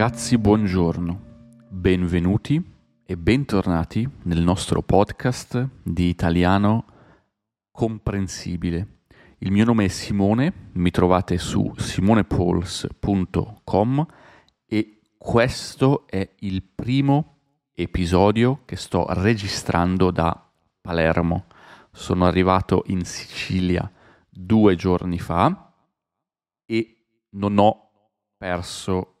Ragazzi, buongiorno, benvenuti e bentornati nel nostro podcast di italiano comprensibile. Il mio nome è Simone, mi trovate su simonepols.com e questo è il primo episodio che sto registrando da Palermo. Sono arrivato in Sicilia due giorni fa e non ho perso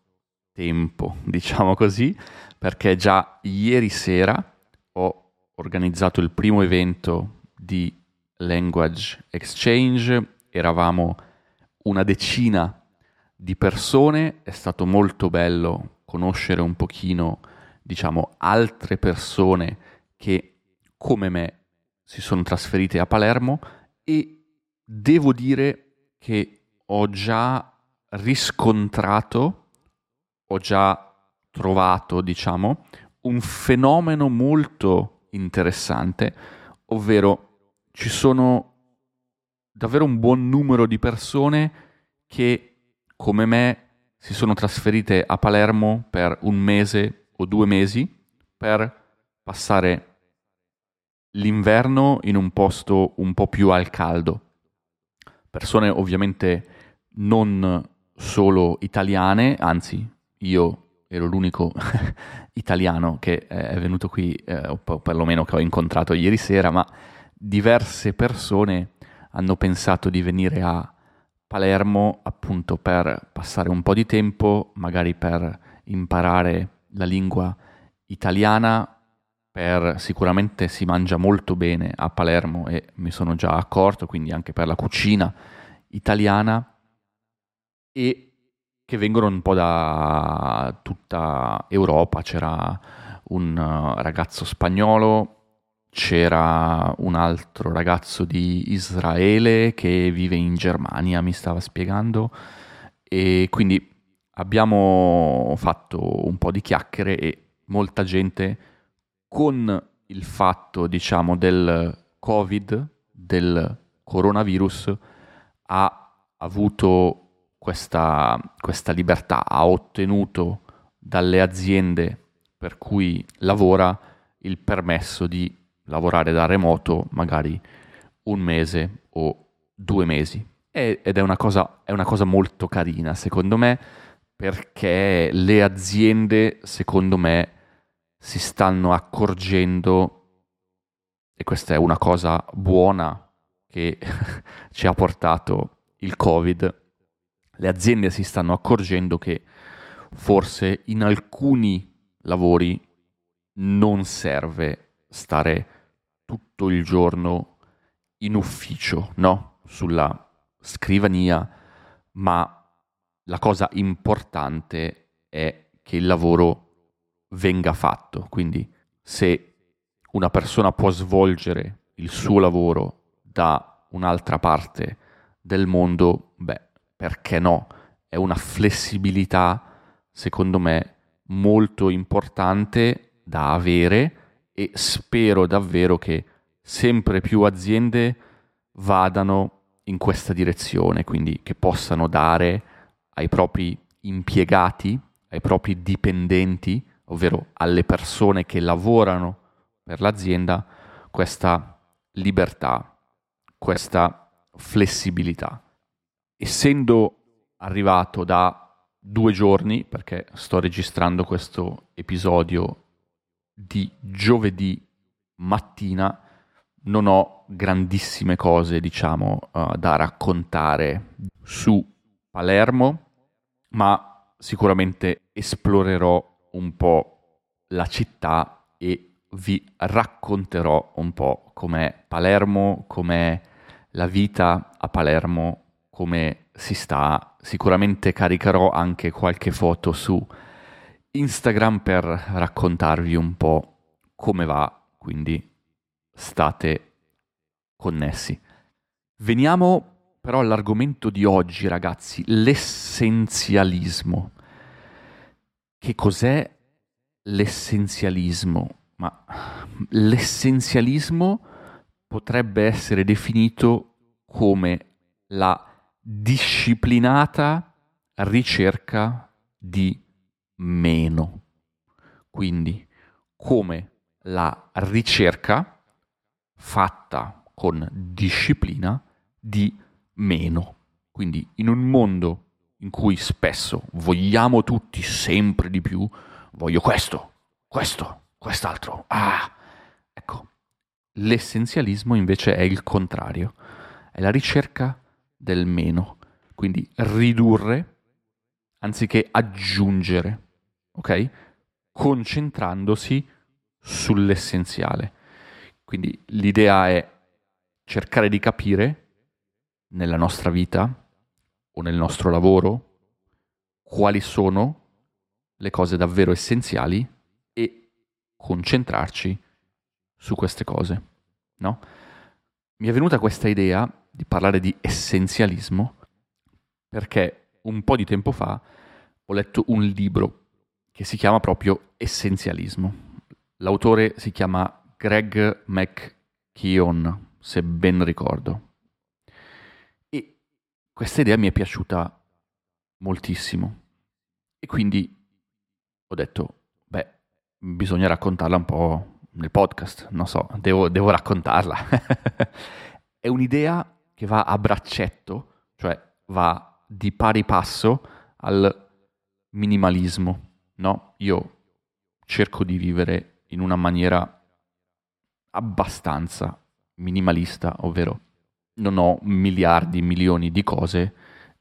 tempo, diciamo così, perché già ieri sera ho organizzato il primo evento di Language Exchange, eravamo una decina di persone, è stato molto bello conoscere un pochino, diciamo, altre persone che come me si sono trasferite a Palermo. E devo dire che ho già riscontrato, ho già trovato, diciamo, un fenomeno molto interessante, ovvero ci sono davvero un buon numero di persone che, come me, si sono trasferite a Palermo per un mese o due mesi per passare l'inverno in un posto un po' più al caldo. Persone ovviamente non solo italiane, anzi io ero l'unico italiano che è venuto qui, eh, o perlomeno che ho incontrato ieri sera, ma diverse persone hanno pensato di venire a Palermo appunto per passare un po' di tempo, magari per imparare la lingua italiana, per sicuramente si mangia molto bene a Palermo e mi sono già accorto, quindi anche per la cucina italiana. E che vengono un po' da tutta Europa. C'era un ragazzo spagnolo c'era un altro ragazzo di Israele che vive in Germania, mi stava spiegando, e quindi abbiamo fatto un po' di chiacchiere e molta gente con il fatto, diciamo, del Covid, del coronavirus, ha avuto questa, questa libertà, ha ottenuto dalle aziende per cui lavora il permesso di lavorare da remoto magari un mese o due mesi. ed è una, cosa, è una cosa molto carina, secondo me, perché le aziende, secondo me, si stanno accorgendo, e questa è una cosa buona che ci ha portato il Covid, le aziende si stanno accorgendo che forse in alcuni lavori non serve stare tutto il giorno in ufficio, no? Sulla scrivania, ma la cosa importante è che il lavoro venga fatto. Quindi se una persona può svolgere il suo lavoro da un'altra parte del mondo, beh, perché no? È una flessibilità, secondo me, molto importante da avere e spero davvero che sempre più aziende vadano in questa direzione, quindi che possano dare ai propri impiegati, ai propri dipendenti, ovvero alle persone che lavorano per l'azienda, questa libertà, questa flessibilità. Essendo arrivato da due giorni, perché sto registrando questo episodio di giovedì mattina non ho grandissime cose, diciamo, uh, da raccontare su Palermo, ma sicuramente esplorerò un po' la città e vi racconterò un po' com'è Palermo, com'è la vita a Palermo, come si sta. Sicuramente caricherò anche qualche foto su Instagram per raccontarvi un po' come va, quindi state connessi. Veniamo però all'argomento di oggi, ragazzi, l'essenzialismo. Che cos'è l'essenzialismo? Ma l'essenzialismo potrebbe essere definito come la disciplinata ricerca di meno. Quindi come la ricerca fatta con disciplina di meno. Quindi in un mondo in cui spesso vogliamo tutti sempre di più, voglio questo, questo, quest'altro. Ah, ecco, l'essenzialismo invece è il contrario, è la ricerca del meno, quindi ridurre anziché aggiungere, ok? Concentrandosi sull'essenziale. Quindi l'idea è cercare di capire nella nostra vita o nel nostro lavoro quali sono le cose davvero essenziali e concentrarci su queste cose, no? Mi è venuta questa idea di parlare di essenzialismo perché un po' di tempo fa ho letto un libro che si chiama proprio Essenzialismo. L'autore si chiama Greg McKeown, se ben ricordo. E questa idea mi è piaciuta moltissimo. E quindi ho detto, beh, bisogna raccontarla un po' nel podcast, non so, devo, devo raccontarla. è un'idea che va a braccetto, cioè va di pari passo al minimalismo, no? Io cerco di vivere in una maniera abbastanza minimalista, ovvero non ho miliardi, milioni di cose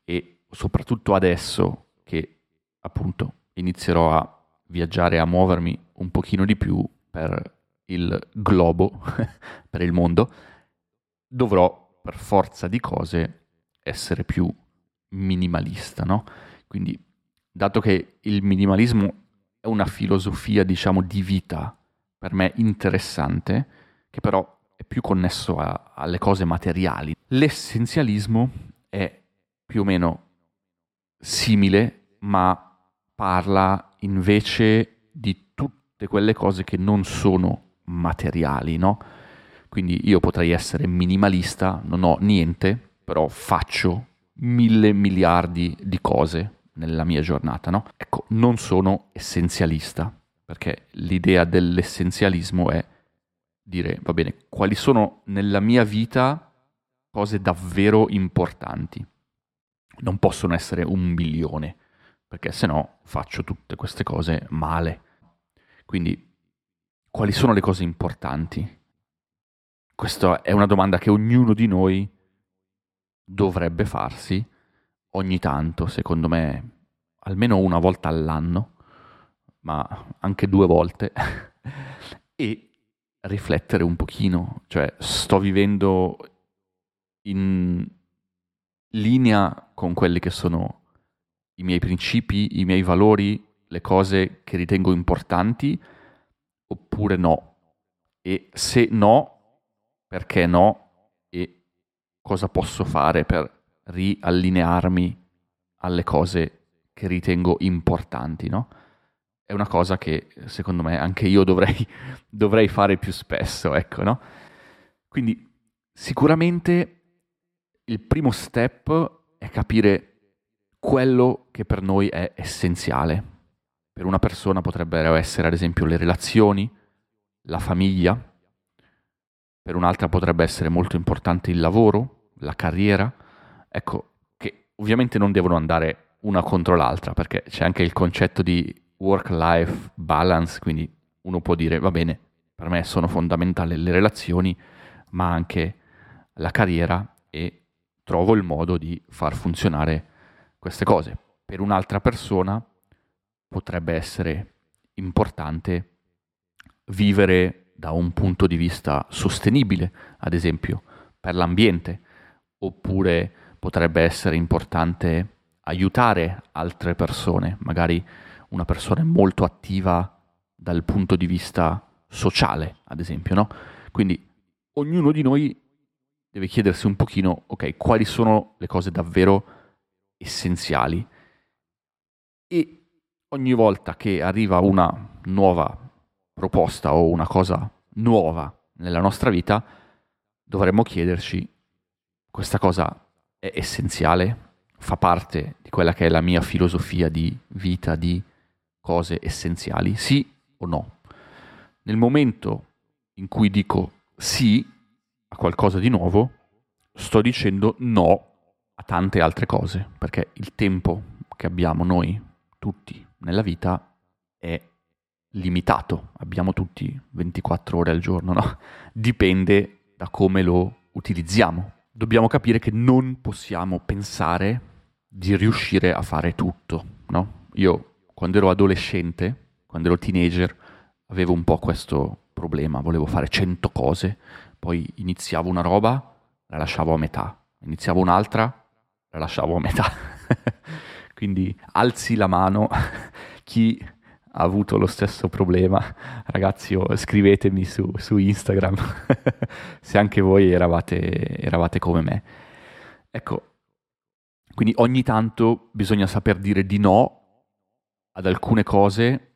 e soprattutto adesso che appunto inizierò a viaggiare, a muovermi un pochino di più per il globo, per il mondo, dovrò per forza di cose essere più minimalista, no? Quindi, dato che il minimalismo è una filosofia, diciamo, di vita per me interessante, che però è più connesso a, alle cose materiali. L'essenzialismo è più o meno simile, ma parla invece di tutte quelle cose che non sono materiali, no? Quindi io potrei essere minimalista, non ho niente, però faccio mille miliardi di cose nella mia giornata, no? Ecco, non sono essenzialista, perché l'idea dell'essenzialismo è dire, va bene, quali sono nella mia vita cose davvero importanti. Non possono essere un milione, perché se no faccio tutte queste cose male. Quindi, quali sono le cose importanti? Questa è una domanda che ognuno di noi dovrebbe farsi ogni tanto, secondo me, almeno una volta all'anno, ma anche due volte, e riflettere un pochino, cioè sto vivendo in linea con quelli che sono i miei principi, i miei valori, le cose che ritengo importanti, oppure no? E se no, perché no? E cosa posso fare per riallinearmi alle cose che ritengo importanti, no? è una cosa che secondo me anche io dovrei, dovrei fare più spesso, ecco, no? Quindi sicuramente il primo step è capire quello che per noi è essenziale. Per una persona potrebbero essere ad esempio le relazioni, la famiglia, per un'altra potrebbe essere molto importante il lavoro, la carriera, ecco, che ovviamente non devono andare una contro l'altra, perché c'è anche il concetto di work-life balance, quindi uno può dire va bene, per me sono fondamentali le relazioni, ma anche la carriera e trovo il modo di far funzionare queste cose. Per un'altra persona potrebbe essere importante vivere da un punto di vista sostenibile, ad esempio, per l'ambiente, oppure potrebbe essere importante aiutare altre persone, magari una persona molto attiva dal punto di vista sociale, ad esempio, no? Quindi ognuno di noi deve chiedersi un pochino, ok, quali sono le cose davvero essenziali e ogni volta che arriva una nuova proposta o una cosa nuova nella nostra vita, dovremmo chiederci questa cosa è essenziale, fa parte di quella che è la mia filosofia di vita, di cose essenziali? Sì o no? Nel momento in cui dico sì a qualcosa di nuovo, sto dicendo no a tante altre cose, perché il tempo che abbiamo noi tutti nella vita è limitato, abbiamo tutti 24 ore al giorno, no? Dipende da come lo utilizziamo. Dobbiamo capire che non possiamo pensare di riuscire a fare tutto, no? Io quando ero adolescente, quando ero teenager, avevo un po' questo problema, volevo fare 100 cose, poi iniziavo una roba, la lasciavo a metà, iniziavo un'altra, la lasciavo a metà. Quindi alzi la mano chi ha avuto lo stesso problema. Ragazzi, oh, scrivetemi su, su Instagram se anche voi eravate, eravate come me. Ecco, quindi ogni tanto bisogna saper dire di no ad alcune cose,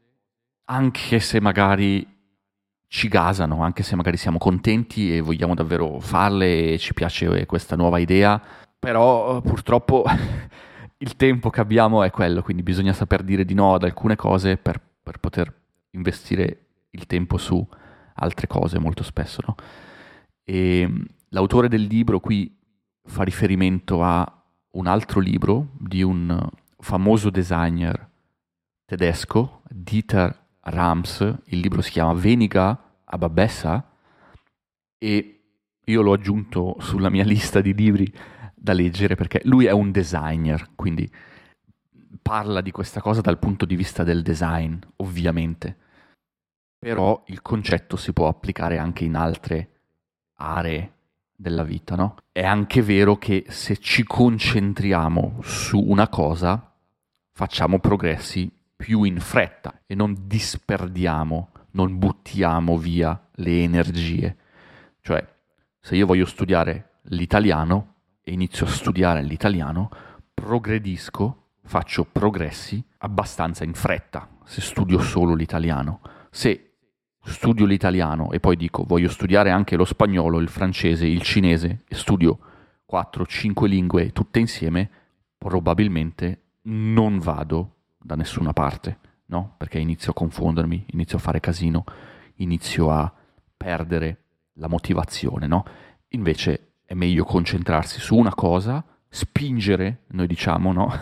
anche se magari ci gasano, anche se magari siamo contenti e vogliamo davvero farle e ci piace questa nuova idea, però purtroppo il tempo che abbiamo è quello, quindi bisogna saper dire di no ad alcune cose per, per poter investire il tempo su altre cose molto spesso. No? E l'autore del libro qui fa riferimento a un altro libro di un famoso designer tedesco, Dieter Rams, il libro si chiama Veniga a Babessa e io l'ho aggiunto sulla mia lista di libri da leggere perché lui è un designer, quindi parla di questa cosa dal punto di vista del design, ovviamente. Però il concetto si può applicare anche in altre aree della vita, no? È anche vero che se ci concentriamo su una cosa, facciamo progressi più in fretta e non disperdiamo, non buttiamo via le energie. Cioè, se io voglio studiare l'italiano, e inizio a studiare l'italiano, progredisco, faccio progressi abbastanza in fretta se studio solo l'italiano. Se studio l'italiano e poi dico voglio studiare anche lo spagnolo, il francese, il cinese e studio 4-5 lingue tutte insieme, probabilmente non vado da nessuna parte, no? Perché inizio a confondermi, inizio a fare casino, inizio a perdere la motivazione, no? Invece è meglio concentrarsi su una cosa, spingere, noi diciamo, no?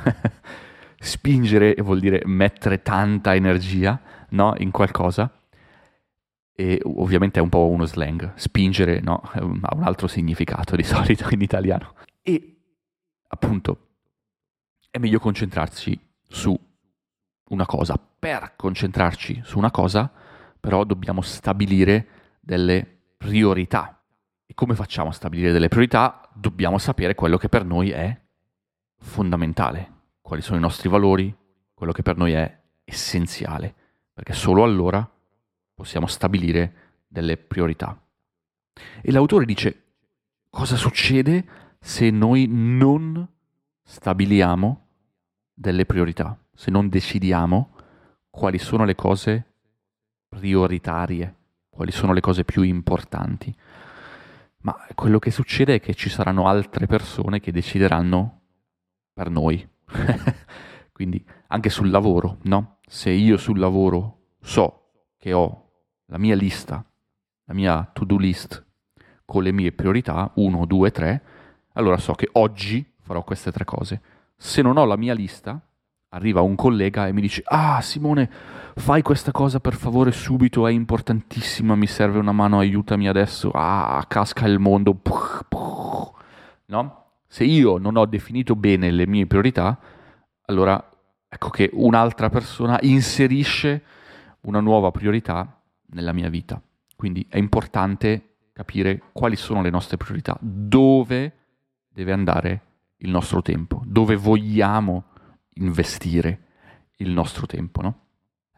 spingere vuol dire mettere tanta energia, no? In qualcosa. E ovviamente è un po' uno slang. Spingere, no? Ha un altro significato di solito in italiano. E appunto è meglio concentrarsi su una cosa. Per concentrarci su una cosa, però dobbiamo stabilire delle priorità e come facciamo a stabilire delle priorità? Dobbiamo sapere quello che per noi è fondamentale, quali sono i nostri valori, quello che per noi è essenziale, perché solo allora possiamo stabilire delle priorità. E l'autore dice, cosa succede se noi non stabiliamo delle priorità, se non decidiamo quali sono le cose prioritarie, quali sono le cose più importanti. Ma quello che succede è che ci saranno altre persone che decideranno per noi. Quindi anche sul lavoro, no? Se io sul lavoro so che ho la mia lista, la mia to-do list con le mie priorità, 1, 2, 3, allora so che oggi farò queste tre cose. Se non ho la mia lista, arriva un collega e mi dice, ah Simone, fai questa cosa per favore subito, è importantissima, mi serve una mano, aiutami adesso, ah, casca il mondo, no? Se io non ho definito bene le mie priorità, allora ecco che un'altra persona inserisce una nuova priorità nella mia vita. Quindi è importante capire quali sono le nostre priorità, dove deve andare il nostro tempo, dove vogliamo investire il nostro tempo, no?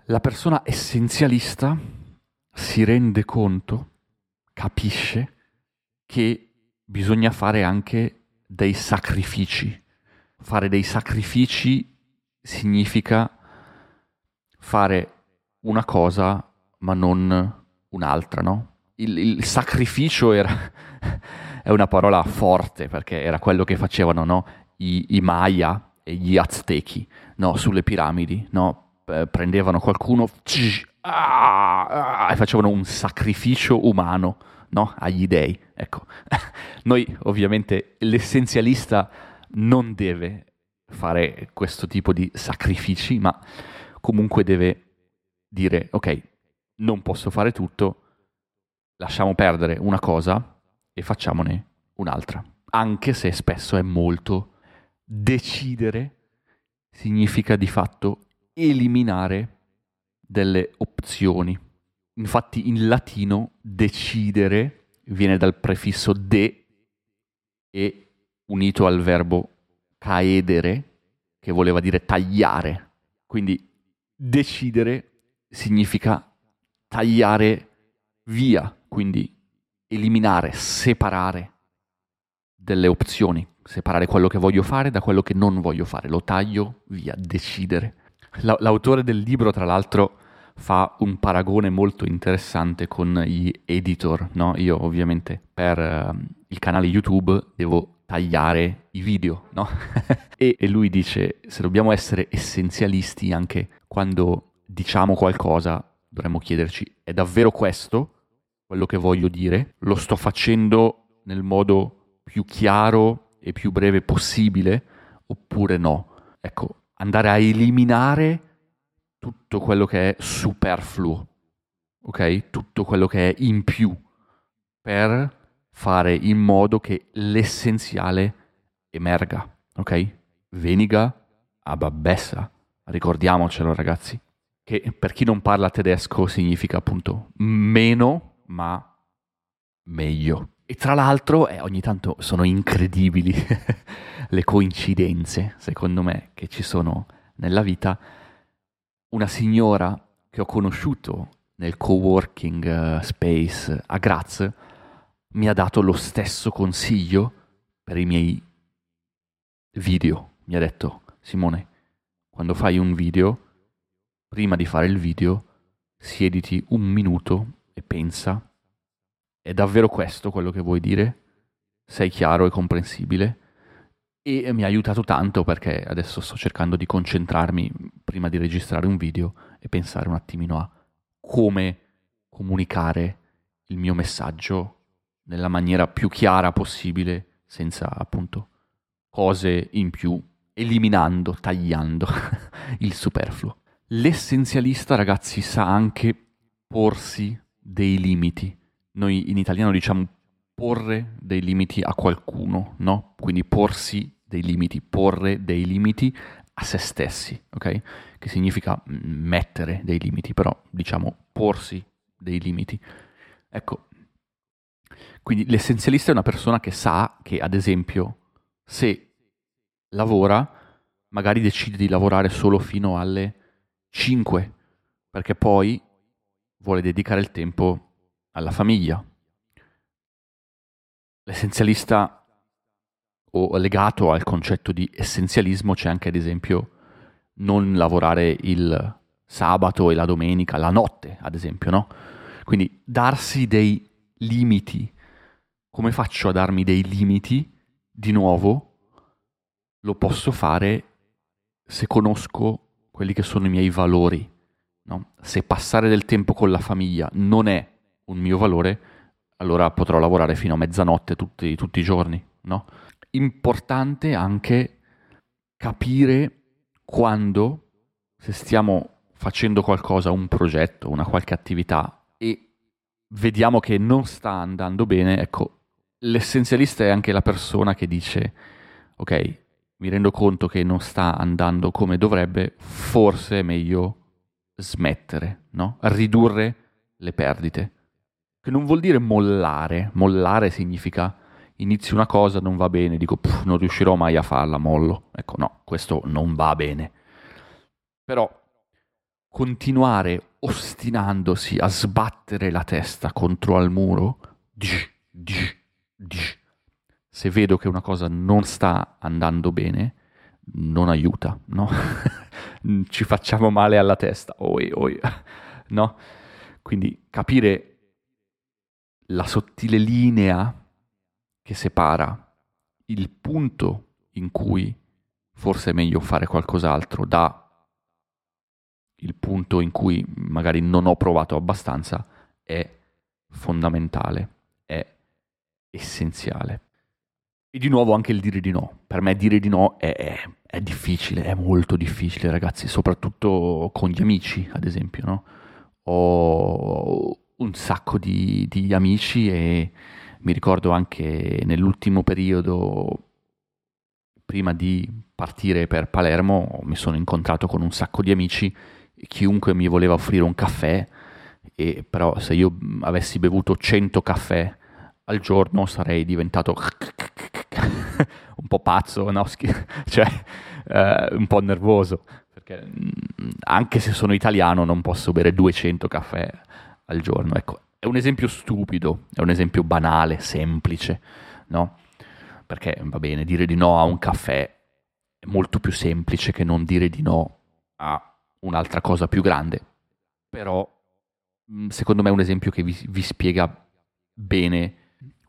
La persona essenzialista si rende conto, capisce che bisogna fare anche dei sacrifici. Fare dei sacrifici significa fare una cosa ma non un'altra, no? Il, il sacrificio era, è una parola forte perché era quello che facevano no? I, i Maya gli Aztechi no? sulle piramidi, no? eh, prendevano qualcuno ah, e facevano un sacrificio umano no? agli dei. Ecco, noi ovviamente l'essenzialista non deve fare questo tipo di sacrifici, ma comunque deve dire ok, non posso fare tutto, lasciamo perdere una cosa e facciamone un'altra. Anche se spesso è molto decidere significa di fatto eliminare delle opzioni. Infatti in latino decidere viene dal prefisso de e unito al verbo caedere, che voleva dire tagliare. Quindi decidere significa tagliare via, quindi eliminare, separare delle opzioni, separare quello che voglio fare da quello che non voglio fare, lo taglio via, decidere. L'autore del libro, tra l'altro, fa un paragone molto interessante con gli editor, no? Io ovviamente per uh, il canale YouTube devo tagliare i video, no? e, e lui dice, se dobbiamo essere essenzialisti anche quando diciamo qualcosa, dovremmo chiederci, è davvero questo quello che voglio dire? Lo sto facendo nel modo più chiaro e più breve possibile oppure no? Ecco, andare a eliminare tutto quello che è superfluo, ok? Tutto quello che è in più per fare in modo che l'essenziale emerga, ok? Veniga ababessa, ricordiamocelo ragazzi, che per chi non parla tedesco significa appunto meno ma meglio. E tra l'altro eh, ogni tanto sono incredibili le coincidenze, secondo me, che ci sono nella vita. Una signora che ho conosciuto nel coworking uh, space a Graz mi ha dato lo stesso consiglio per i miei video. Mi ha detto, Simone, quando fai un video, prima di fare il video, siediti un minuto e pensa, è davvero questo quello che vuoi dire? Sei chiaro e comprensibile? E mi ha aiutato tanto perché adesso sto cercando di concentrarmi prima di registrare un video e pensare un attimino a come comunicare il mio messaggio nella maniera più chiara possibile, senza appunto cose in più, eliminando, tagliando il superfluo. L'essenzialista, ragazzi, sa anche porsi dei limiti. Noi in italiano diciamo porre dei limiti a qualcuno, no? Quindi porsi dei limiti, porre dei limiti a se stessi, ok? Che significa mettere dei limiti, però diciamo porsi dei limiti. Ecco, quindi l'essenzialista è una persona che sa che, ad esempio, se lavora, magari decide di lavorare solo fino alle 5, perché poi vuole dedicare il tempo alla famiglia. L'essenzialista o legato al concetto di essenzialismo c'è anche ad esempio non lavorare il sabato e la domenica, la notte ad esempio, no? Quindi darsi dei limiti come faccio a darmi dei limiti? Di nuovo, lo posso fare se conosco quelli che sono i miei valori. No? Se passare del tempo con la famiglia non è un mio valore, allora potrò lavorare fino a mezzanotte tutti, tutti i giorni. No? Importante anche capire quando, se stiamo facendo qualcosa, un progetto, una qualche attività e vediamo che non sta andando bene, ecco, l'essenzialista è anche la persona che dice, ok, mi rendo conto che non sta andando come dovrebbe, forse è meglio smettere, no? Ridurre le perdite. Che non vuol dire mollare, mollare significa inizio una cosa, non va bene, dico non riuscirò mai a farla, mollo. Ecco, no, questo non va bene. Però continuare ostinandosi a sbattere la testa contro al muro, dsh, dsh, se vedo che una cosa non sta andando bene, non aiuta, no? Ci facciamo male alla testa, oi, oi, no? Quindi capire la sottile linea che separa il punto in cui forse è meglio fare qualcos'altro da il punto in cui magari non ho provato abbastanza è fondamentale, è essenziale. E di nuovo anche il dire di no. Per me dire di no è, è, è difficile, è molto difficile ragazzi, soprattutto con gli amici ad esempio. No? Ho un sacco di, di amici e mi ricordo anche nell'ultimo periodo, prima di partire per Palermo, mi sono incontrato con un sacco di amici, chiunque mi voleva offrire un caffè, e però se io avessi bevuto 100 caffè al giorno sarei diventato un po' pazzo, no? cioè eh, un po' nervoso, perché mm, anche se sono italiano non posso bere 200 caffè al giorno. Ecco, è un esempio stupido, è un esempio banale, semplice, no? Perché va bene, dire di no a un caffè è molto più semplice che non dire di no a un'altra cosa più grande. Però mm, secondo me è un esempio che vi, vi spiega bene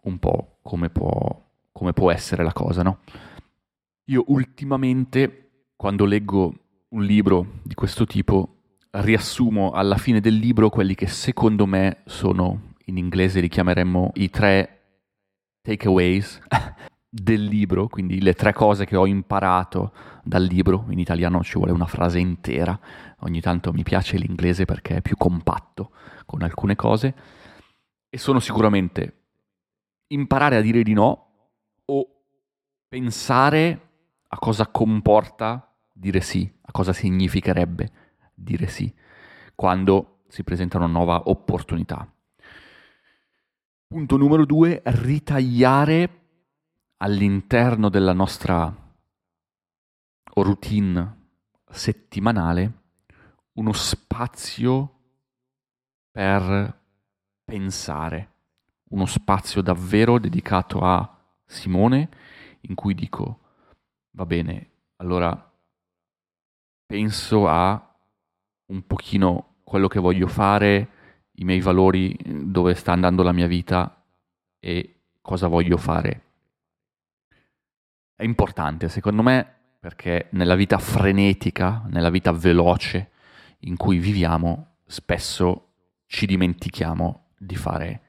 un po' come può, come può essere la cosa, no? Io ultimamente, quando leggo un libro di questo tipo, riassumo alla fine del libro quelli che secondo me sono, in inglese li chiameremmo i tre takeaways del libro, quindi le tre cose che ho imparato dal libro, in italiano ci vuole una frase intera, ogni tanto mi piace l'inglese perché è più compatto con alcune cose, e sono sicuramente imparare a dire di no o pensare a cosa comporta dire sì, a cosa significherebbe dire sì quando si presenta una nuova opportunità. Punto numero due, ritagliare all'interno della nostra routine settimanale uno spazio per pensare, uno spazio davvero dedicato a Simone in cui dico, va bene, allora penso a un pochino quello che voglio fare, i miei valori, dove sta andando la mia vita e cosa voglio fare. È importante, secondo me, perché nella vita frenetica, nella vita veloce in cui viviamo, spesso ci dimentichiamo di fare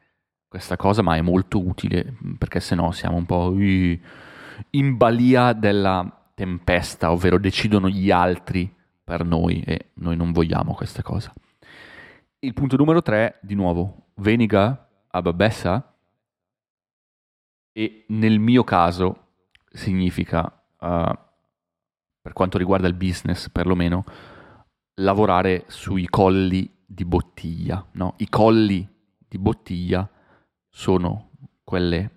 questa cosa, ma è molto utile perché se no siamo un po' in balia della tempesta, ovvero decidono gli altri per noi e noi non vogliamo questa cosa. Il punto numero tre, di nuovo, veniga ababessa e nel mio caso significa, uh, per quanto riguarda il business perlomeno, lavorare sui colli di bottiglia. No? I colli di bottiglia sono quelle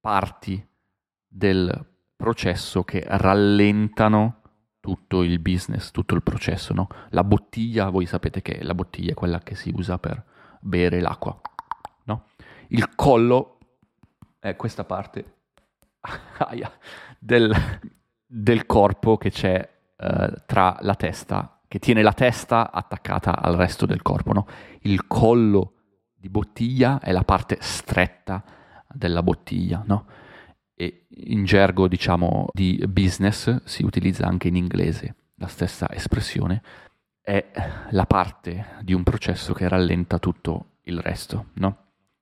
parti del processo che rallentano tutto il business, tutto il processo. No? La bottiglia, voi sapete che la bottiglia è quella che si usa per bere l'acqua. No? Il collo è questa parte del, del corpo che c'è uh, tra la testa, che tiene la testa attaccata al resto del corpo. No? Il collo di bottiglia è la parte stretta della bottiglia. No? E in gergo diciamo di business si utilizza anche in inglese la stessa espressione, è la parte di un processo che rallenta tutto il resto, no?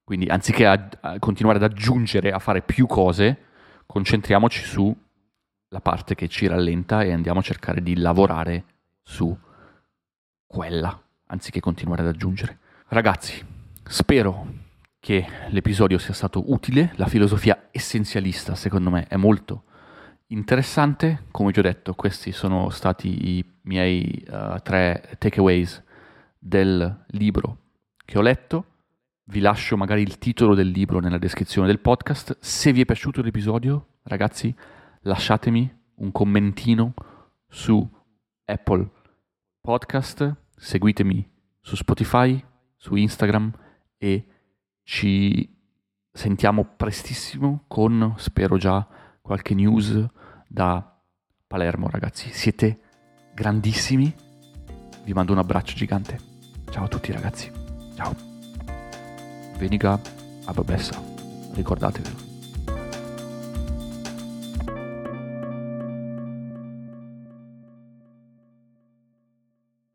Quindi anziché a, a continuare ad aggiungere, a fare più cose, concentriamoci sulla parte che ci rallenta e andiamo a cercare di lavorare su quella, anziché continuare ad aggiungere. Ragazzi, spero che l'episodio sia stato utile, la filosofia essenzialista secondo me è molto interessante, come ho detto questi sono stati i miei uh, tre takeaways del libro che ho letto, vi lascio magari il titolo del libro nella descrizione del podcast, se vi è piaciuto l'episodio ragazzi lasciatemi un commentino su Apple Podcast, seguitemi su Spotify, su Instagram e ci sentiamo prestissimo con, spero già, qualche news da Palermo, ragazzi. Siete grandissimi. Vi mando un abbraccio gigante. Ciao a tutti, ragazzi. Ciao. Veniga a Babessa. Ricordatevelo.